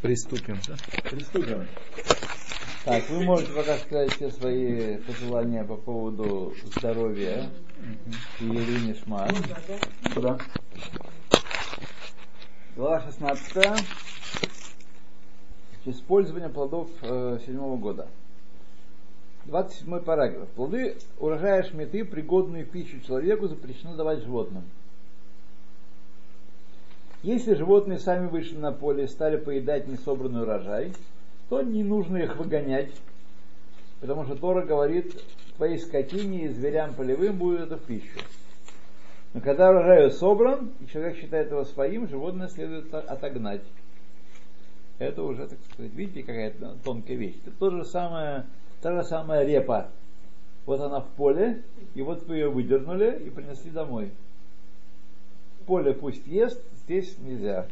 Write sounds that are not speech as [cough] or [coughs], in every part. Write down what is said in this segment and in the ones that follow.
Приступим, да? Приступим. Так, вы можете пока сказать все свои пожелания по поводу здоровья и Елене Шмар. Куда? Глава 16. Использование плодов э, седьмого года. 27 параграф. Плоды урожая шметы, пригодные в пищу человеку, запрещено давать животным. Если животные сами вышли на поле и стали поедать несобранный урожай, то не нужно их выгонять, потому что Тора говорит, твоей скотине и зверям полевым будет это в пищу. Но когда урожай собран, и человек считает его своим, животное следует отогнать. Это уже, так сказать, видите, какая тонкая вещь. Это то же самое, та же самая репа. Вот она в поле, и вот вы ее выдернули и принесли домой. Поле пусть ест, здесь нельзя.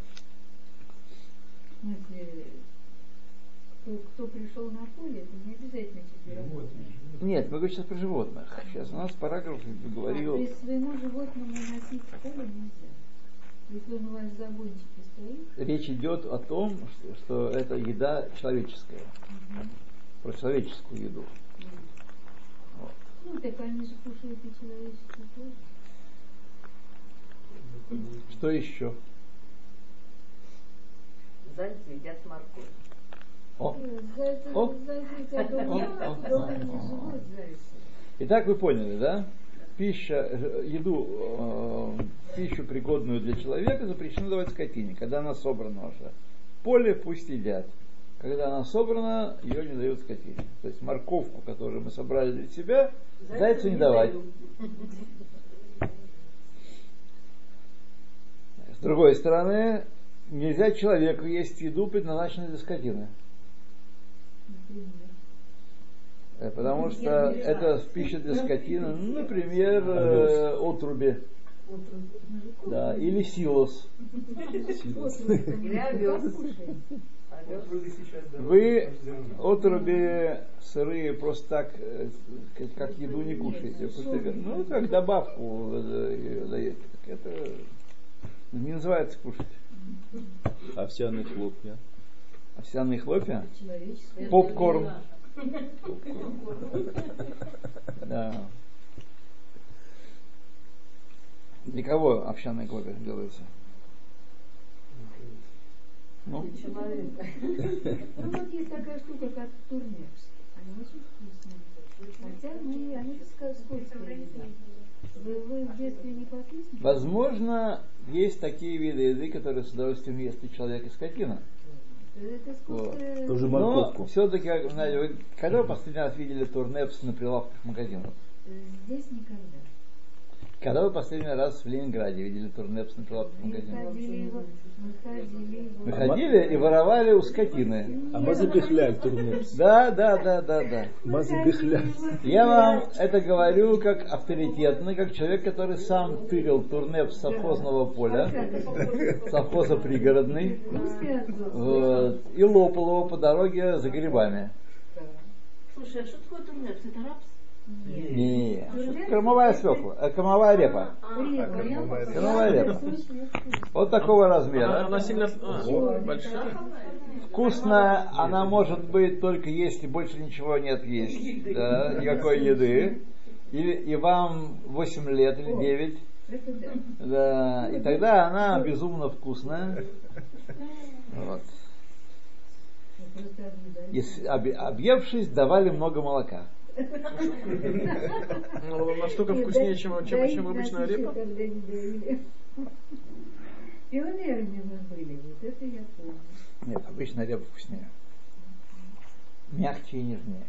Кто, кто пришел на поле, это не обязательно четвероногие. Нет, мы говорим сейчас про животных. Сейчас у нас параграф говорил. А, то есть своему животному носить в поле нельзя. Если он у вас в загончике стоит. Речь идет о том, что, что это еда человеческая. Угу. Про человеческую еду. Вот. Ну, так они же кушают и человеческую тоже. Что еще? Зайцы едят морковь. О. Зайцы, О. зайцы, меня, О. не. Итак, вы поняли, да? Пища, э, еду, э, пищу пригодную для человека запрещено давать скотине, когда она собрана уже. Поле пусть едят. Когда она собрана, ее не дают скотине. То есть морковку, которую мы собрали для себя, зайцу, зайцу не давать. дают. С другой стороны, нельзя человеку есть еду, предназначенную для скотины. Например. Э, Потому что Например, это да. пища для скотины, ну, например, э, отруби, да, или силос. Вы отруби сырые просто так, э, как, еду не кушаете. Ну, как добавку э, даете. Это не называется кушать. Овсяные хлопья. Овсяные хлопья? Попкорн. Да. Для кого овсяные хлопья делаются? Ну, Человек. Ну вот есть такая штука, как турнепс. Они очень вкусные. Хотя мы, они скользкие покисли? возможно, есть такие виды еды, которые с удовольствием ест и человек, и скотина. Скользкое... Тоже Но морковку. все-таки, знаете, вы когда вы последний раз видели турнепс на прилавках магазинов? Здесь никогда. Когда вы последний раз в Ленинграде видели турнепс на Мы ходили его, мы ходили. Мы и воровали у скотины. А мазы бихляль турнепс. Да, да, да, да, да. Мазы бихляль. Я вам это говорю как авторитетный, как человек, который сам тырил турнеп с совхозного поля, совхоза пригородный, вот, и лопал его по дороге за грибами. Слушай, а что такое турнепс? Это рапс? Нет. Не, кормовая свекла, э, кормовая репа. Кормовая репа. Вот такого размера. она сильно а, большая. Вкусная она может быть только если больше ничего нет есть, да, никакой еды. Или, и вам 8 лет или 9. Это да. И тогда она безумно вкусная. Вот. И объевшись, давали много молока. Ну, настолько вкуснее, чем, чем, чем обычная репа. Пионерами мы были, вот это я помню. Нет, обычная репа вкуснее. Мягче и нежнее.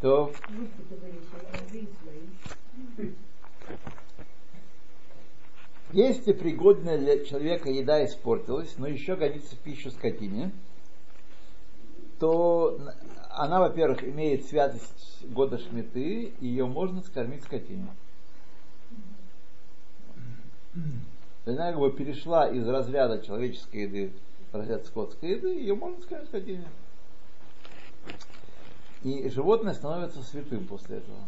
То если пригодная для человека еда испортилась, но еще годится в пищу скотине, то она, во-первых, имеет святость года шмиты, и ее можно скормить скотине. Она как бы перешла из разряда человеческой еды в разряд скотской еды, ее можно скормить скотине. И животное становится святым после этого.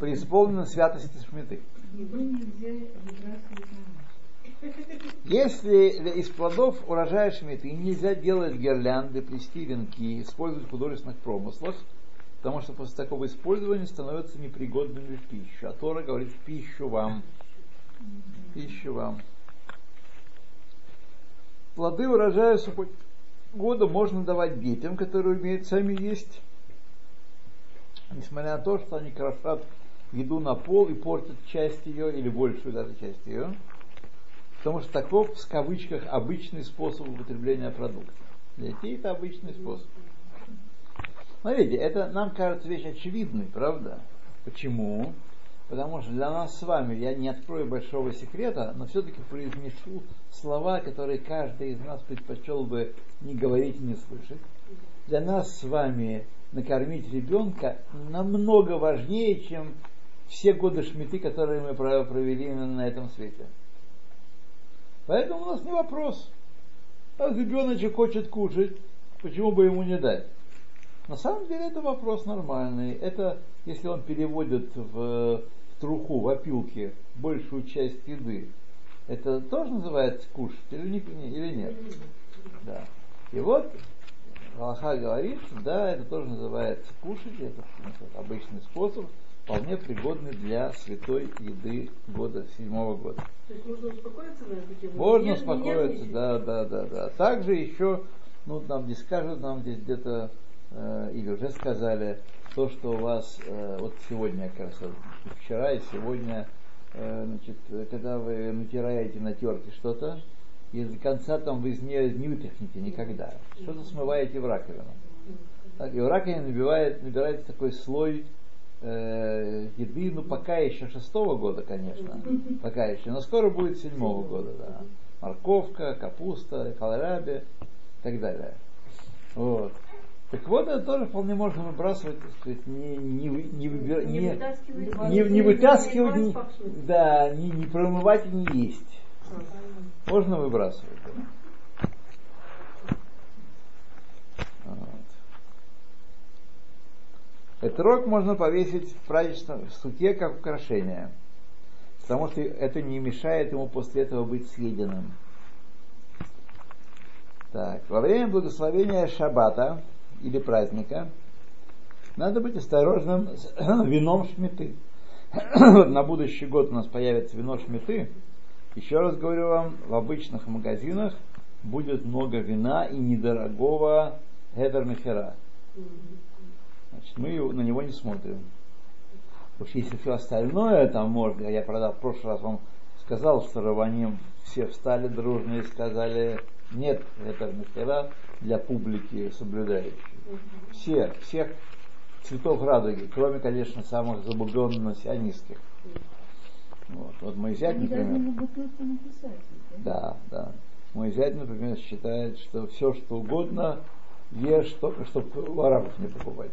Преисполнено святости шмиты. Его нельзя выбрасывать на. Если из плодов урожая шмиты нельзя делать гирлянды, плести венки, использовать в художественных промыслах, потому что после такого использования становятся непригодными в пищу. А Тора говорит в пищу вам. В пищу вам. Плоды урожая сухой года можно давать детям, которые умеют сами есть, несмотря на то, что они крошат еду на пол и портят часть ее, или большую даже часть ее, потому что таков, в кавычках, обычный способ употребления продукта. Для детей это обычный способ. Смотрите, это нам кажется вещь очевидной, правда? Почему? Потому что для нас с вами, я не открою большого секрета, но все-таки произнесу слова, которые каждый из нас предпочел бы не говорить и не слышать. Для нас с вами накормить ребенка намного важнее, чем все годы шмиты, которые мы провели на этом свете. Поэтому у нас не вопрос. А ребеночек хочет кушать, почему бы ему не дать? На самом деле это вопрос нормальный. Это если он переводит в, в труху, в опилки большую часть еды, это тоже называется кушать или, не, или нет? Да. И вот Аллаха говорит, да, это тоже называется кушать, это обычный способ, вполне пригодный для святой еды года, седьмого года. То есть можно успокоиться на эту тему? Можно Не- не успокоиться, да, да, да, да. Также еще, ну, нам здесь скажут, нам здесь где-то, э, или уже сказали, то, что у вас, э, вот сегодня, как раз, вчера и сегодня, э, значит, когда вы натираете на терке что-то, и до конца там вы из нее не вытряхнете никогда. Что-то смываете в раковину. Так, и в раковине набивает, набирается такой слой э, еды, ну пока еще шестого года, конечно, пока еще, но скоро будет седьмого года, да. Морковка, капуста, колораби и так далее. Вот. Так вот, это тоже вполне можно выбрасывать, так сказать, не, не, не, выбира- Не не, вытаскивать. не, не вытаскивать, Не да, не, не промывать и не есть. Можно выбрасывать. да. Этот рог можно повесить в праздничном суке как украшение, потому что это не мешает ему после этого быть съеденным. Так, во время благословения шаббата или праздника надо быть осторожным с [coughs] вином шметы. Вот [coughs] на будущий год у нас появится вино шметы. Еще раз говорю вам, в обычных магазинах будет много вина и недорогого гедер Значит, мы на него не смотрим. Уж если все остальное там можно, я правда в прошлый раз вам сказал, что Раваним все встали дружно и сказали, нет, это махера для публики соблюдающей. Все, всех цветов радуги, кроме, конечно, самых забугленных сионистских. Вот, вот мой зять, например, да, да. Мой зять, например, считает, что все, что угодно, ешь только, чтобы у арабов не покупать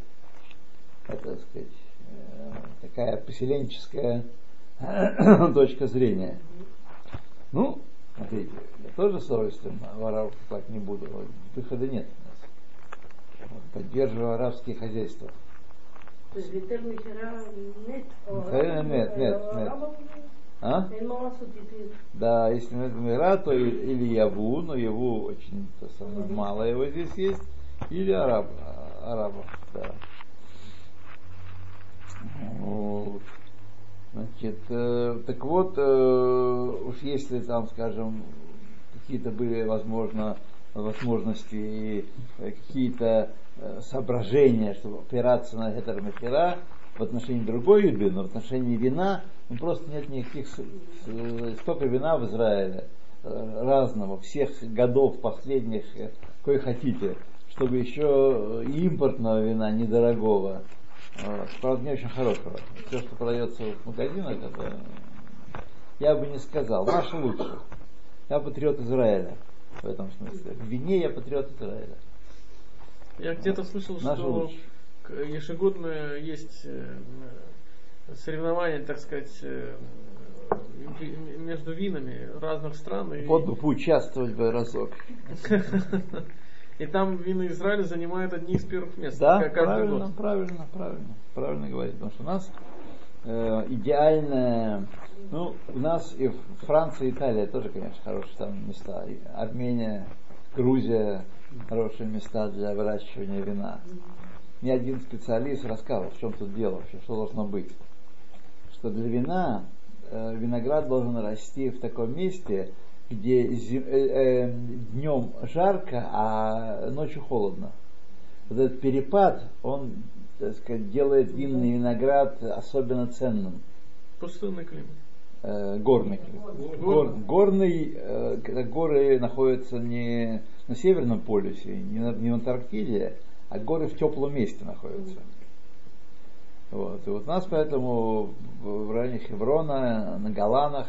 это, так сказать, э, такая поселенческая [coughs] точка зрения. Ну, смотрите, я тоже с удовольствием воровку так не буду. Выхода нет у нас. Поддерживаю арабские хозяйства. Нет, нет, нет. нет А? Да, если нет мира, то или Яву, но Яву очень то самое, мало его здесь есть, или араб, а, арабов, да. Вот. Значит, э, так вот, э, уж если там, скажем, какие-то были, возможно, возможности и э, какие-то э, соображения, чтобы опираться на гетеромахера в отношении другой еды, но в отношении вина, ну, просто нет никаких... Столько вина в Израиле э, разного, всех годов последних, э, какой хотите, чтобы еще импортного вина недорогого, правда не очень хорошего. Все, что продается в магазинах, это я бы не сказал. Наше лучше. Я патриот Израиля в этом смысле. В вине я патриот Израиля. Я где-то слышал, Наш что лучше. ежегодно есть э, соревнования, так сказать, э, между винами разных стран. И, Вот бы поучаствовать бы разок. [laughs] и там вины Израиля занимают одни из первых мест. Да, правильно, год. правильно, правильно, правильно говорит. Потому что у нас э, идеальное, ну, у нас и в Франции, и Италия тоже, конечно, хорошие там места. И Армения, Грузия, хорошие места для выращивания вина. Ни один специалист рассказывал, в чем тут дело вообще, что должно быть. Что для вина э, виноград должен расти в таком месте, где э, э, днем жарко, а ночью холодно. Вот этот перепад, он, так сказать, делает винный виноград особенно ценным. Пустынный климат. Э, горный. Гор- горный, э, когда горы находятся не на Северном полюсе, не, на, не в Антарктиде, а горы в теплом месте находятся. Вот. И вот нас поэтому в районе Хеврона, на Голанах,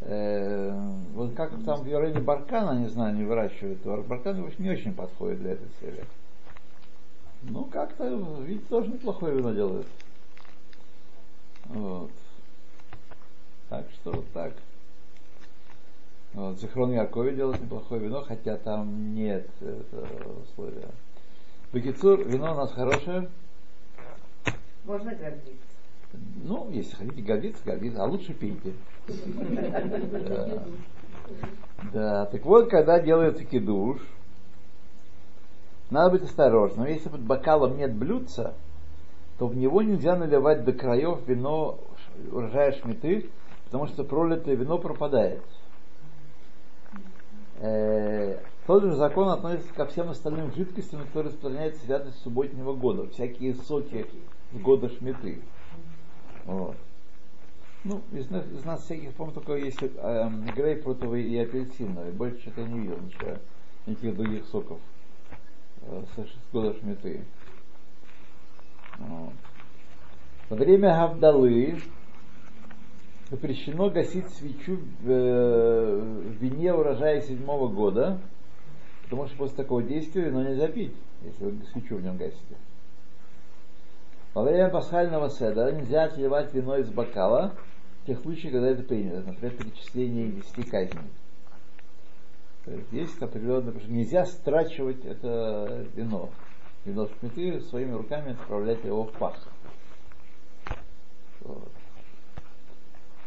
вот как там в районе Баркана, не знаю, не выращивают, Баркан в общем, не очень подходит для этой цели. Ну, как-то, видите, тоже неплохое вино делают. Вот. Так что вот так. Вот, Зихрон Якове делает неплохое вино, хотя там нет этого условия. Бекицур, вино у нас хорошее. Можно гордиться. Ну, если хотите гордиться, гордиться, а лучше пейте. Да. Так вот, когда делается кидуш, надо быть осторожным. Если под бокалом нет блюдца, то в него нельзя наливать до краев вино урожая шмиты, потому что пролитое вино пропадает. Э, Тот же закон относится ко всем остальным жидкостям, которые распространяются святость субботнего года. Всякие соки с года шмиты. Вот. Ну, из нас, из нас всяких, по-моему, только есть э, грейпфрутовый и апельсиновый. Больше что-то не видел ничего. Никаких других соков э, с года шмиты. Вот. Во время Гавдалы запрещено гасить свечу в, э, в вине урожая седьмого года, потому что после такого действия вино нельзя пить, если вы свечу в нем гасите. Во время пасхального седа нельзя отливать вино из бокала в тех случаях, когда это принято, например, перечисление десяти казней. То есть есть определенное, потому что нельзя страчивать это вино. Вино шмиты своими руками отправлять его в пах. Вот.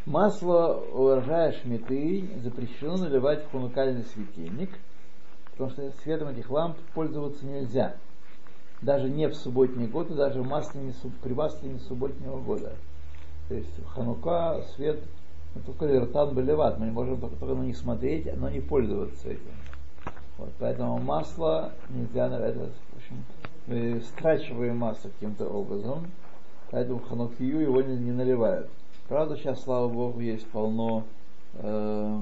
Масло урожая шмиты запрещено наливать в хунукальный светильник, потому что светом этих ламп пользоваться нельзя. Даже не в субботний год, и даже в масляне, при масляне субботнего года. То есть Ханука свет ну, только вертан болеват, мы не можем только, только на них смотреть, но не пользоваться этим. Вот, поэтому масло нельзя, на- это, в общем, мы страчиваем масло каким-то образом, поэтому Ханукию его не, не наливают. Правда, сейчас, слава богу, есть полно э,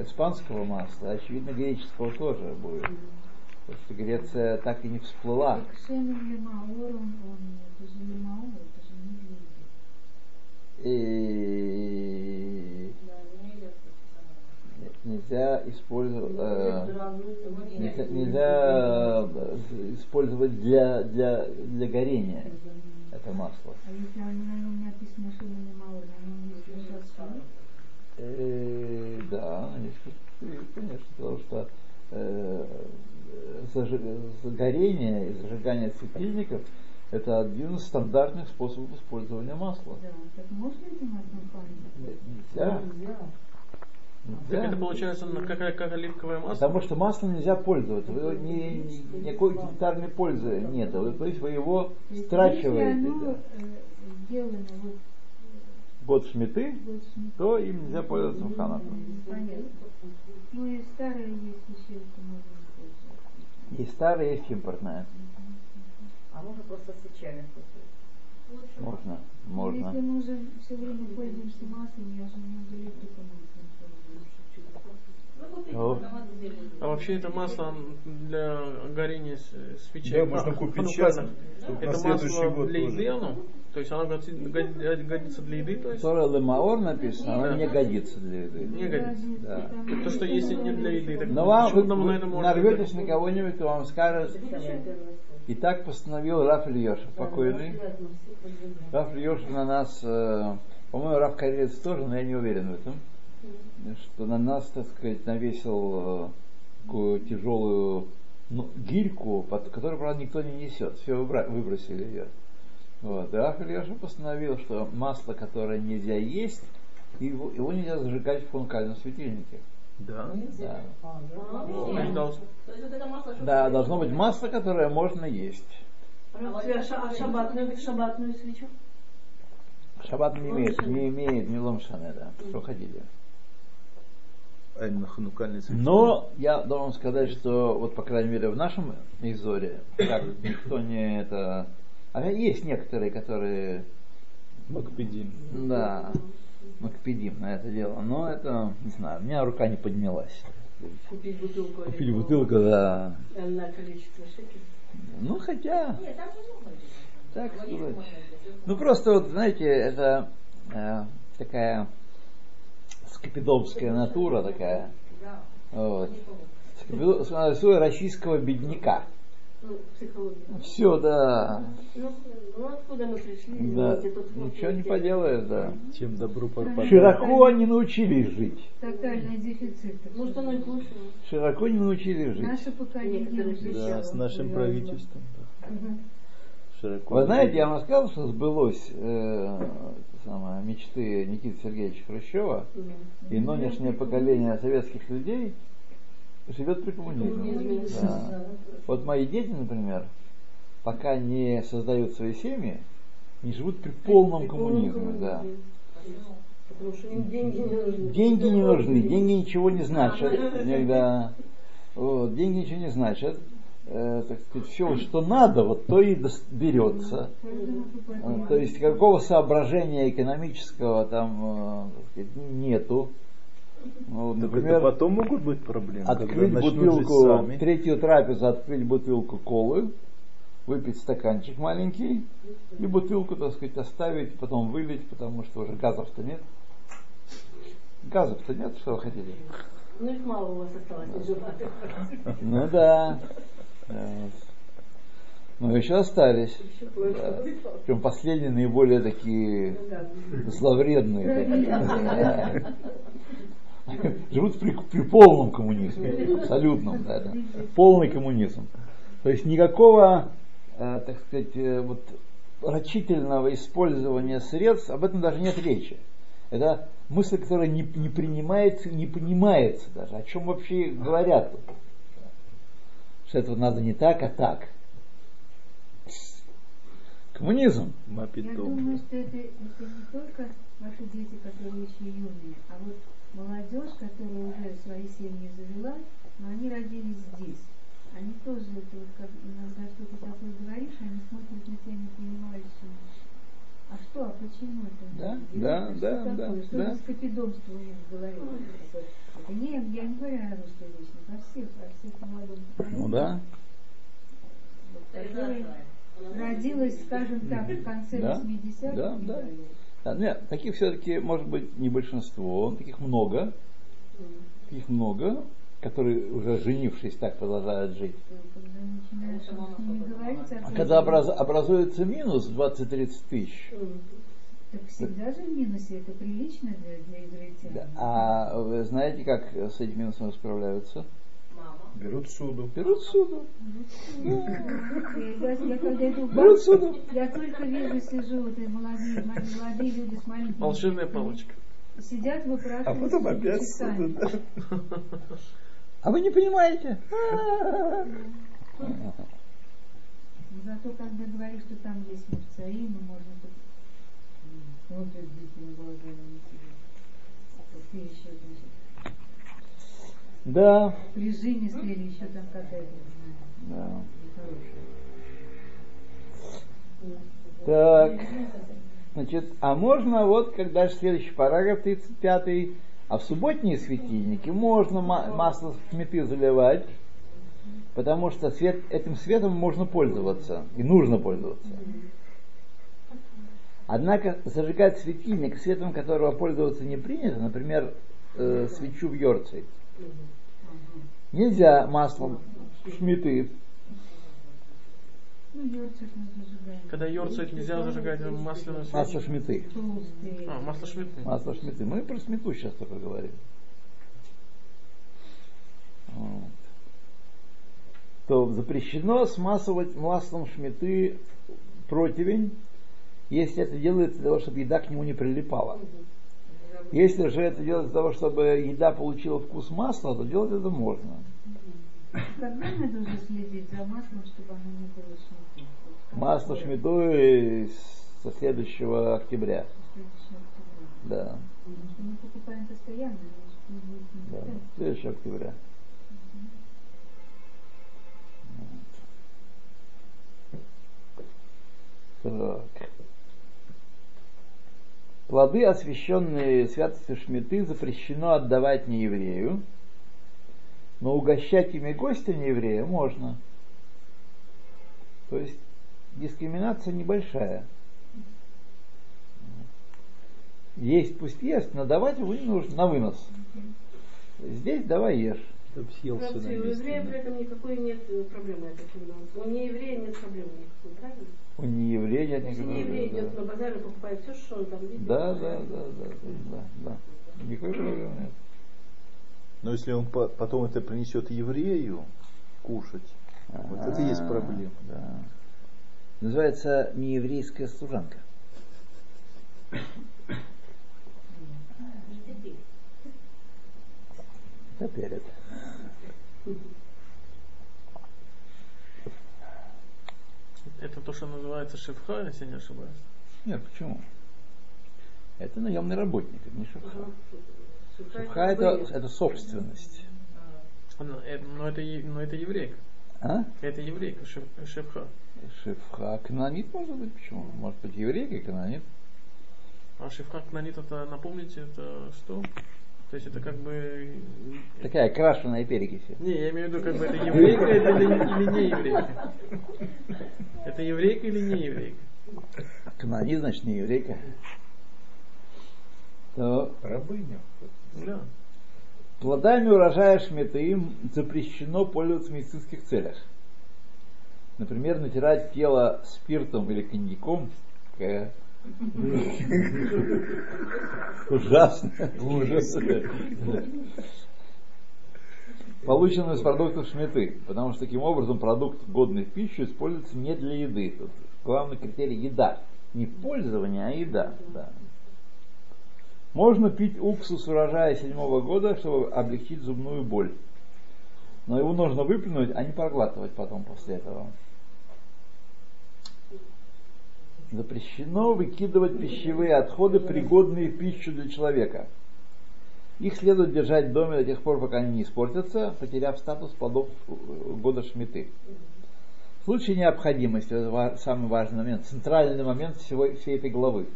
испанского масла, очевидно, греческого тоже будет. Потому что Греция так и не всплыла. Глина. И нельзя использовать э, нельзя, нельзя э, использовать для, для, для горения это масло. А? Э, да, конечно, потому что э, горение и зажигание светильников это один из стандартных способов использования масла. Да, так можно этим маслом пахнуть? Нельзя. Так это получается на- как, как оливковое масло? Потому что маслом нельзя пользоваться. Вы ни, ни- никакой утилитарной пользы нет. Вы, то есть вы его То есть, страчиваете. Если оно да. э, сделано вот, Год шмиты, то им нельзя пользоваться в Ханаку. Понятно. Ну и старое есть еще, можно. Есть старая, есть импортная. А можно просто свечами купить. Можно, Если можно. мы уже все время пользуемся маслом, я же маслом пользуюсь. Ну, А вообще это масло для горения с- свечей. Да, можно ха- купить сейчас, Это следующий масло год для тоже. То есть оно годится, годи- годится для еды, то есть? Тора Лемаор написано, оно Да. не годится для еды. Не годится. Да. То, что если не для еды, так Но вам, вы, вы нарветесь на кого-нибудь, кто вам скажет, и так постановил Раф Ильёшев, покойный. Раф Ильёшев на нас, э, по-моему, Раф Карелец тоже, но я не уверен в этом, что на нас, так сказать, навесил э, такую тяжелую ну, гирьку, под которую, правда, никто не несет. Все выбросили ее. Вот. И Раф Ильяша постановил, что масло, которое нельзя есть, его, его нельзя зажигать в функальном светильнике. Да? Да. Есть вот это масло, что да, должно быть масло, которое можно есть. А ша- а шабатную, шабатную свечу? Шаббат не имеет, не имеет милом шане, да. Что хотите. А именно ханукальный свет. Но я должен сказать, что вот по крайней мере в нашем изоре, как никто не это. А есть некоторые, которые Макпедин. да, макпедим на это дело. Но это, не знаю, у меня рука не поднялась. Купить бутылку. Купили бутылку, да. На количество шекелей. Ну хотя, Нет, там так сказать. можно. Ну просто вот, знаете, это э, такая скопидомская натура такая. Да. Вот. Скопидо- Нарисуя российского бедняка. Ну, психология. Все, да. Ну, ну, откуда мы пришли? Да. тут вот Ничего не поделаешь, да. Чем добру попадать. Широко не научились жить. Тотальный дефицит. Может, оно и к лучшему. Широко не научились жить. Наше поколение. Да, с нашим Связано. правительством. да. Широко. Вы знаете, я вам рассказывал, что сбылось э, самое, мечты Никиты Сергеевича Хрущева, и нынешнее поколение советских людей живет при коммунизме. Да. Вот мои дети, например, пока не создают свои семьи, не живут при полном коммунизме. Да. Потому что им деньги не нужны. Деньги не нужны, деньги ничего не значат. Иногда. Вот, деньги ничего не значат. Э, так сказать, все, что надо, вот то и берется. Э, То есть какого соображения экономического там э, так сказать, нету. Ну, вот, Так например, это потом могут быть проблемы, открыть бутылку, сами. третью трапезу, открыть бутылку колы, выпить стаканчик маленький и бутылку, так сказать, оставить, потом вылить, потому что уже газов-то нет. Газов-то нет, что вы хотели? Ну, их мало у вас осталось. Ну да. Но еще остались. Да. Причем последние наиболее такие зловредные. такие, да. [laughs] [laughs] Живут при, при полном коммунизме, абсолютном, да, да. полный коммунизм. То есть никакого, э, так сказать, э, вот рачительного использования средств, об этом даже нет речи. Это мысль, которая не, не принимается, не понимается даже. О чем вообще говорят? Что это надо не так, а так. Коммунизм. Я думаю, что это, это не только ваши дети, которые еще юные, а вот молодежь, которая уже свои семьи завела, но они родились здесь. Они тоже, это вот как иногда что-то такое говоришь, они смотрят на тебя непонимающе. А что, а почему это? Да, да, что да, такое? да, Что да. скопидомство у них в голове? Это не, я не говорю о русскоязычных, а всех, о всех поколении, Ну да. родилась, скажем так, в конце Да, 80-х. да, да. Да, нет, таких все-таки может быть не большинство, таких много, таких много, которые уже женившись так продолжают жить. А когда образ- образуется минус 20-30 тысяч, так всегда же в минусе, это прилично для, для израильтян. да, а вы знаете, как с этим минусом справляются? Берут суду. Берут суду. В Берут суду. я только вижу, сижу, вот эти молодые, молодые люди с маленькими Волшебная палочка. Сидят, выпрашивают А потом опять суду. А вы не понимаете? Но зато когда говоришь, что там есть мурцаим, и можно тут смотрят дикими глазами на тебя. Вот ты еще, значит, Да. прижимистая или еще там какая-то, да. Так. Значит, а можно вот, когда же следующий параграф 35 а в субботние светильники можно ма- масло сметы заливать, потому что свет, этим светом можно пользоваться, и нужно пользоваться. Однако зажигать светильник, светом которого пользоваться не принято, например, э, свечу в Йорце, нельзя маслом шмиты. Ну. Когда йорцает, нельзя зажигать масляную Масло шмиты. А, масло шмидтное. Масло шмиты. Мы про смету сейчас только говорим. Вот. То запрещено смазывать маслом шмиты противень, если это делается для того, чтобы еда к нему не прилипала. Если же это делается для того, чтобы еда получила вкус масла, то делать это можно. Когда мы должны следить за маслом, чтобы оно не было шмитом? Масло шмиту со следующего октября. Следующего октября. Да, что мы покупаем постоянно, да, следующего октября. Так. Плоды, освященные святостью Шмиты, запрещено отдавать нееврею, но угощать ими гостя нееврея можно. То есть дискриминация небольшая. Есть пусть ест, но давать его не нужно, на вынос. Здесь давай ешь. Чтоб съелся на Правда, у еврея при этом никакой нет э, проблемы, я так понимаю. У нееврея нет проблемы никакой, правильно? У нееврея нет Если никакого- нееврей да. идет на базар и покупает все, что он там видит. Да, да, да, да, да, да. Никакой проблемы нет. Но если он по- потом это принесет еврею кушать, вот это и есть А, проблема. Да. Называется нееврейская служанка. [coughs] Это перед. Это то, что называется шефха, если не ошибаюсь. Нет, почему? Это наемный работник, это не шефха. Ага. Шефха это, это собственность. Она- э, Но это, е- но это еврейка. А? Это еврейка, шефха. Шефха. Канонит может быть, почему? Может быть еврейка и канонит. А шефха кнанит это, напомните, это что? То есть это как бы... э, Такая крашеная перекись. Не, я имею в виду, как бы это еврейка это или, или не еврейка. Это еврейка или не еврейка? Канонит, значит, не еврейка. То Рабыня. Да. Плодами урожая шметы им запрещено пользоваться в медицинских целях. Например, натирать тело спиртом или коньяком. Ужасно. Ужас. Полученную из продуктов шметы, потому что таким образом продукт, годный в пищу, используется не для еды. Тут главный критерий еда. Не пользование, а еда. Да. Можно пить уксус урожая седьмого года, чтобы облегчить зубную боль. Но его нужно выплюнуть, а не проглатывать потом после этого. Запрещено выкидывать пищевые отходы, пригодные в пищу для человека. Их следует держать в доме до тех пор, пока они не испортятся, потеряв статус плодов э, года шмиты. В случае необходимости, это самый важный момент, центральный момент всего, всей этой главы.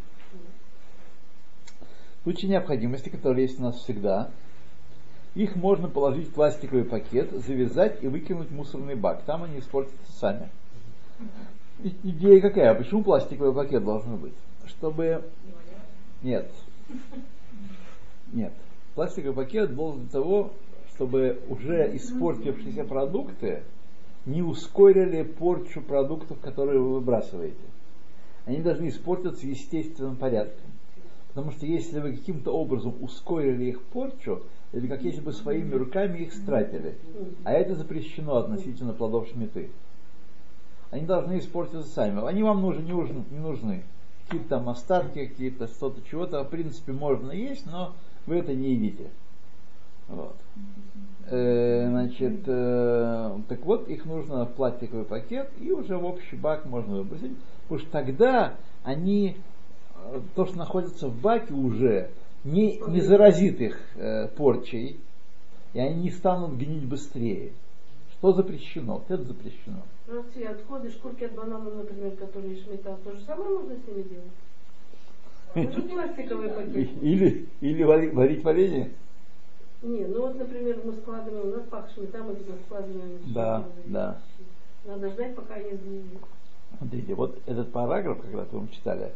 В случае необходимости, которая есть у нас всегда, их можно положить в пластиковый пакет, завязать и выкинуть в мусорный бак. Там они испортятся сами. Идея какая? Почему пластиковый пакет должен быть? Чтобы... Нет. Нет. Пластиковый пакет должен для того, чтобы уже испортившиеся продукты не ускорили порчу продуктов, которые вы выбрасываете. Они должны испортиться естественным порядком. Потому что если вы каким-то образом ускорили их порчу, это как если бы своими руками их стратили. А это запрещено относительно плодов шметы. Они должны испортиться сами. Они вам нужны, не нужны. Не нужны. Какие-то там остатки, какие-то что-то, чего-то, в принципе, можно есть, но вы это не едите. Вот. Э, значит, э, так вот, их нужно в пластиковый пакет и уже в общий бак можно выбросить, потому что тогда они, э, то, что находится в баке уже, не, не заразит их э, порчей, и они не станут гнить быстрее. Что запрещено? Вот это запрещено. Прости, отходы, шкурки от банана, например, которые шмета, то же самое можно с ними делать? Это же пластиковый И- пакет. [laughs] Или, или вари- варить варенье? Не, ну вот, например, мы складываем, у нас пах шмета, мы туда складываем. Да, да. Надо ждать, пока они сгниют. Смотрите, вот этот параграф, когда-то мы читали,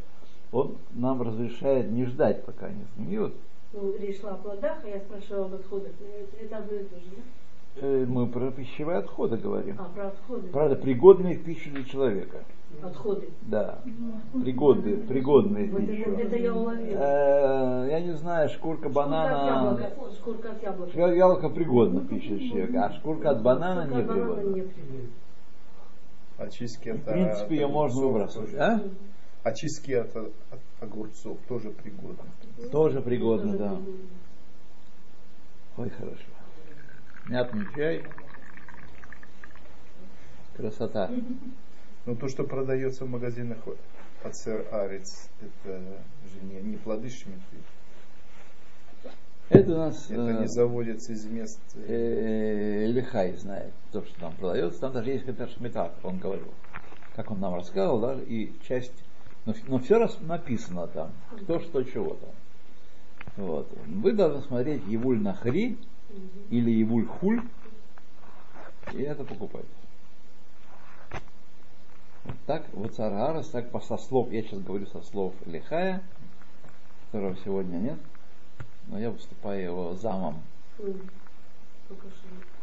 он нам разрешает не ждать, пока они сгниют. Ну, речь шла о плодах, а я спрашивала об отходах. Это, это одно и то же, да? Э, Мы про пищевые отходы говорим. А, про отходы. Правда, пригодные в пищу для человека. Отходы. Да. Пригодные, пригодные Вот это, пищу. это я уловила. Э, Я не знаю, шкурка Шкурка от банана. яблока. Шкурка от яблока. Шкурка яблока пригодна в пищу для человека, а шкурка от банана Шкурка не от банана пригодна. нет. Очистки В это... принципе, ее это можно выбрасывать. А? очистки от, от огурцов тоже пригодны. Тоже пригодно, да. Ой, хорошо. Мятный чай. Красота. Но Ну, то, что продается в магазинах Ацер Арец, это же не, не плоды шмиты. Это у нас Это э, не заводится из мест. э, Лихай знает то, что там продается. Там даже есть какая-то шмета, как он говорил. Как он нам рассказывал, даже и часть. Но, но все раз написано там, кто что чего там. Вот. Вы должны смотреть Евуль Нахри или Евуль Хуль и это покупать. Вот так, вот Царгарас, так по со слов, я сейчас говорю со слов Лихая, которого сегодня нет, но я выступаю его замом,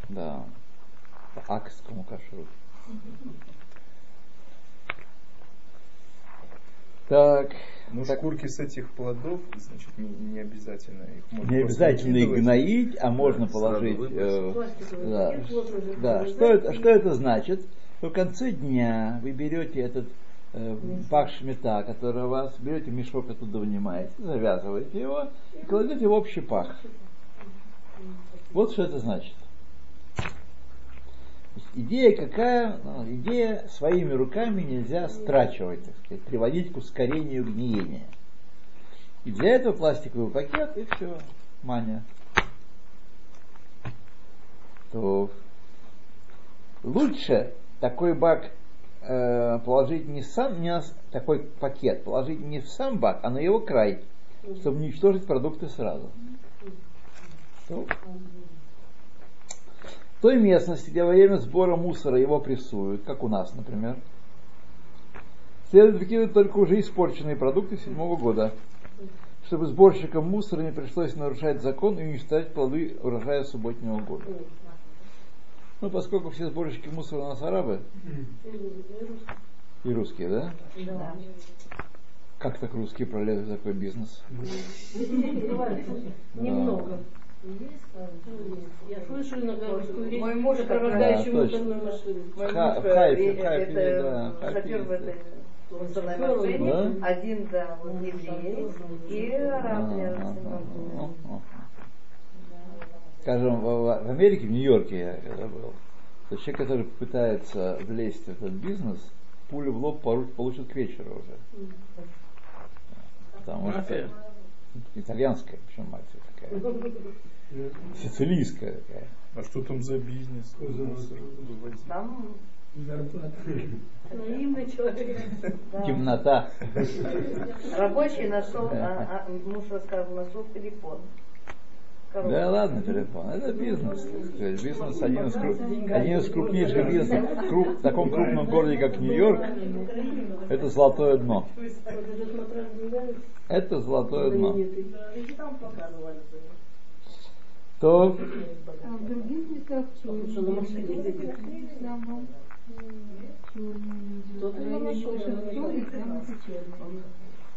да, по акскому кашру. [laughs] Так, Но так шкурки с этих плодов, значит, не, не обязательно их можно не обязательно их гноить, а можно сразу положить. э, да, да. Что это, что это значит? В конце дня вы берете этот э, пак шмета, который у вас, берете мешок оттуда вынимаете, завязываете его и кладете в общий пах. Вот что это значит. Идея какая? Ну, идея своими руками нельзя страчивать, так сказать, приводить к ускорению гниения. И для этого пластиковый пакет и все, маня. То лучше такой бак э, положить не сам, не такой пакет, положить не в сам бак, а на его край, чтобы уничтожить продукты сразу. То в той местности, где во время сбора мусора его прессуют, как у нас, например, следует выкидывать только уже испорченные продукты седьмого года, чтобы сборщикам мусора не пришлось нарушать закон и уничтожать плоды урожая субботнего года. Ну, поскольку все сборщики мусора у нас арабы и русские, да? Да. Как так русские пролезли в такой бизнес? Немного. Я слышу иногда русскую речь Мой муж сопровождающую Да, мусорную машину. Мой Ха- муж, в Хайфе, э, в Хайфе, это да, шофер в есть, этой мусорной Да? машине. Один, да, вот еврей и араб ним. ага. Скажем, в, в- Америке, в Нью-Йорке я когда был, то человек, который пытается влезть в этот бизнес, пулю в лоб получит к вечеру уже. Потому что итальянская, причем мафия такая, [laughs] сицилийская такая. А что там за бизнес? Там Наивный человек. да, Темнота. рабочий нашел, а, а, муж рассказывал, нашел телефон. Да ладно, телефон. Это бизнес. сказать. Бизнес один из, кру- один из крупнейших бизнесов в круп- в таком крупном городе, как Нью-Йорк. Это золотое дно. Это золотое дно. То А.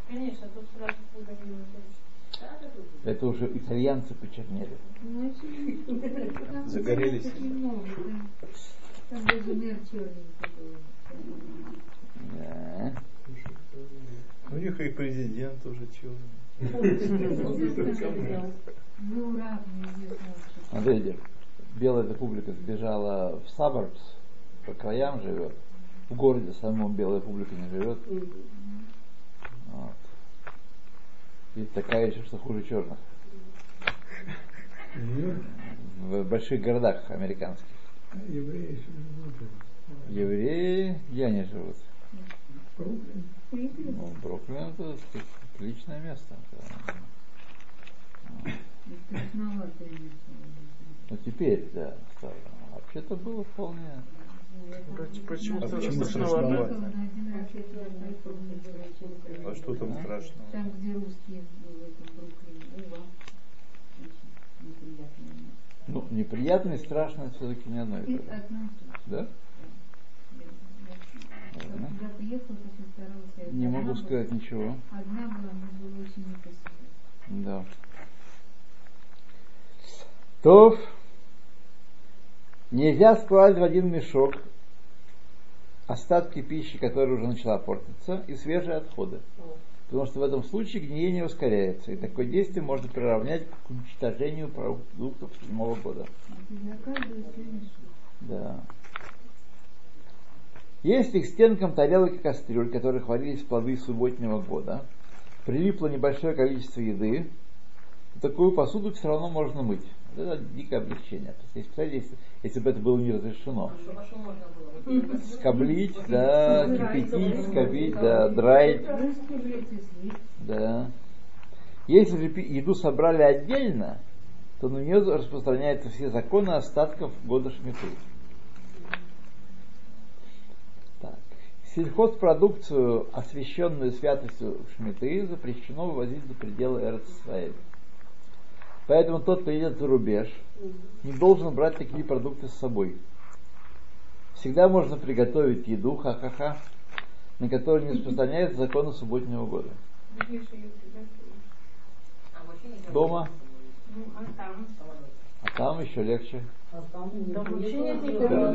Конечно, тут сразу. Это уже итальянцы почернели. Ну, Загорелись. Да. У них и президент тоже черный. Смотрите, Белая Республика сбежала в Сабарбс, по краям живет. В городе самом Белая Республика не живет. Вот. И такая еще, что хуже черных. В больших городах американских. Евреи. Евреи, где они живут? Бруклин. Ну, Бруклин это отличное место. Ну теперь, да, стало. Вообще-то было вполне. Почему А почему страшновато? А что там страшного? Там, где русские. Ну, неприятно и страшно все-таки не одно и то же. Да? Ладно. Когда приехала, очень старалась. я Не могу сказать ничего. Одна была, мне было очень не по себе. Да. То нельзя складывать в один мешок остатки пищи, которая уже начала портиться, и свежие отходы. Потому что в этом случае гниение ускоряется. И такое действие можно приравнять к уничтожению продуктов седьмого года. Да. Если к стенкам тарелок и кастрюль, которые хвалились плоды субботнего года, прилипло небольшое количество еды, то такую посуду все равно можно мыть. Вот Это дикое облегчение. То есть, представляете, если, если бы это было не разрешено. Скоблить, да, кипятить, скобить, да, драить. Да. Если же еду собрали отдельно, то на нее распространяются все законы остатков года Шмиты. Так. Сельхозпродукцию, освященную святостью Шмиты, запрещено вывозить за пределы Эрцисраэля. Поэтому тот, кто едет за рубеж, не должен брать такие продукты с собой. Всегда можно приготовить еду, ха-ха-ха, на которую не распространяется законы субботнего года. Дома, Ну, а там? а там еще легче. Там Ну, никакого.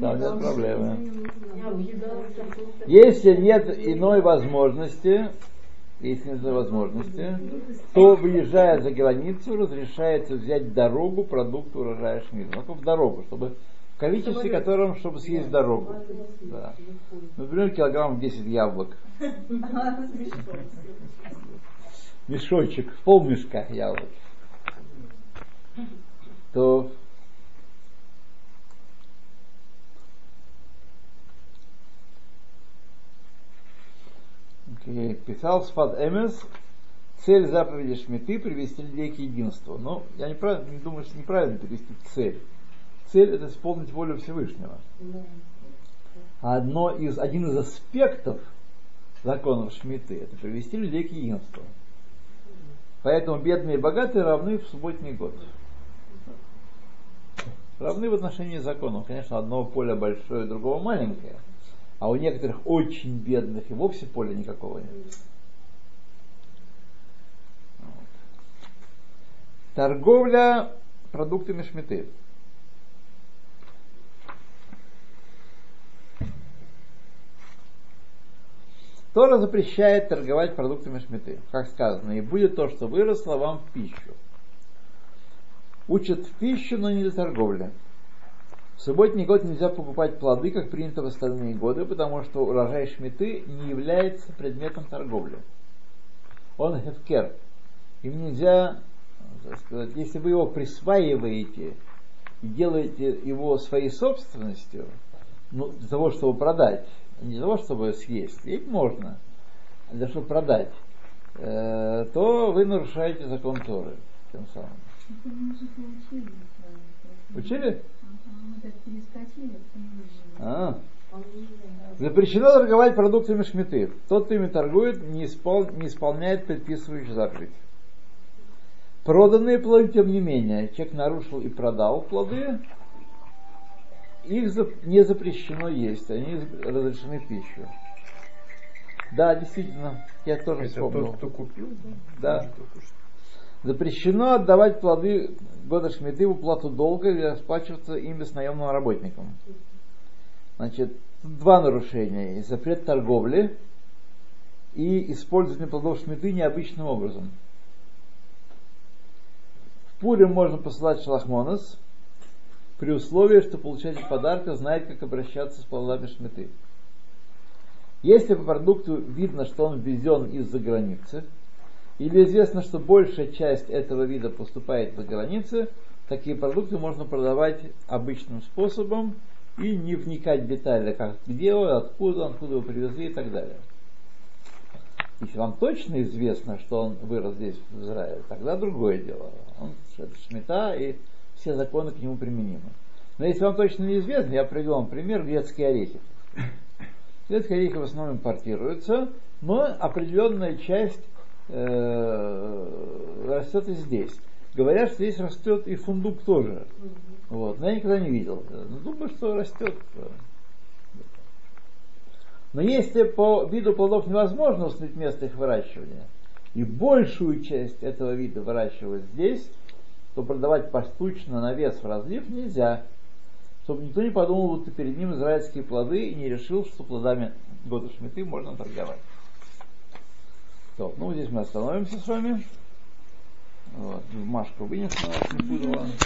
Там нет проблемы. Если нет иной возможности, если нет возможности, то выезжая за границу, разрешается взять дорогу продукты урожая Шмидта. Ну, в дорогу, чтобы в количестве котором, чтобы съесть дорогу. Да. Например, килограмм 10 яблок. Мешочек, полмешка яблок. То писал Сфад Эмес, цель заповеди Шмиты привести людей к единству. Но я неправильно, не думаю, что неправильно перевести цель. Цель это исполнить волю Всевышнего. Одно из, один из аспектов законов Шмиты это привести людей к единству. Поэтому бедные и богатые равны в субботний год. Равны в отношении законов. Конечно, одного поля большое, другого маленькое. А у некоторых очень бедных и вовсе поля никакого нет. Торговля продуктами шмиты. Тора запрещает торговать продуктами шмиты. Как сказано, и будет то, что выросло вам в пищу. Учат в пищу, но не для торговли. В субботний год нельзя покупать плоды, как принято в остальные годы, потому что урожай шмиты не является предметом торговли. Он хевкер. Им нельзя, так сказать, если вы его присваиваете и делаете его своей собственностью, ну, для того, чтобы продать, не для того, чтобы съесть, ведь можно, а для того, чтобы продать, э, то вы нарушаете закон Торы тем самым. Учили? А. Запрещено торговать продуктами шмиты. Тот, кто ими торгует, не, испол- не исполняет предписывающую заповедь. Проданные плоды, тем не менее, человек нарушил и продал плоды, их зап- не запрещено есть, они разрешены в пищу. Да, действительно, я тоже Это вспомнил. тот, кто купил? Да. Что. Запрещено отдавать плоды года шмиты в уплату долга или расплачиваться ими с наемным работником. Значит, два нарушения. Запрет торговли и использование плодов шмиты необычным образом. В Пурим можно посылать шалахмонос при условии, что получатель подарка знает, как обращаться с плодами шмиты. Если по продукту видно, что он ввезен из-за границы, или известно, что большая часть этого вида поступает за границы, такие продукты можно продавать обычным способом и не вникать в детали, как он, откуда откуда его привезли и так далее. Если вам точно известно, что он вырос здесь, в Израиле, тогда другое дело. Он это шмета и все законы к нему применимы. Но если вам точно неизвестно, я приведу вам пример грецкие орехи. Грецкие орехи в основном импортируются, но определенная часть растет и здесь. Говорят, что здесь растет и фундук тоже. Вот. Но я никогда не видел. Но думаю, что растет. Но если по виду плодов невозможно установить место их выращивания, и большую часть этого вида выращивать здесь, то продавать поштучно на вес в разлив нельзя. Чтобы никто не подумал, будто перед ним израильские плоды и не решил, что плодами года Шмиты можно торговать. То, ну здесь мы остановимся с вами. Вот, Машка вынесла, не.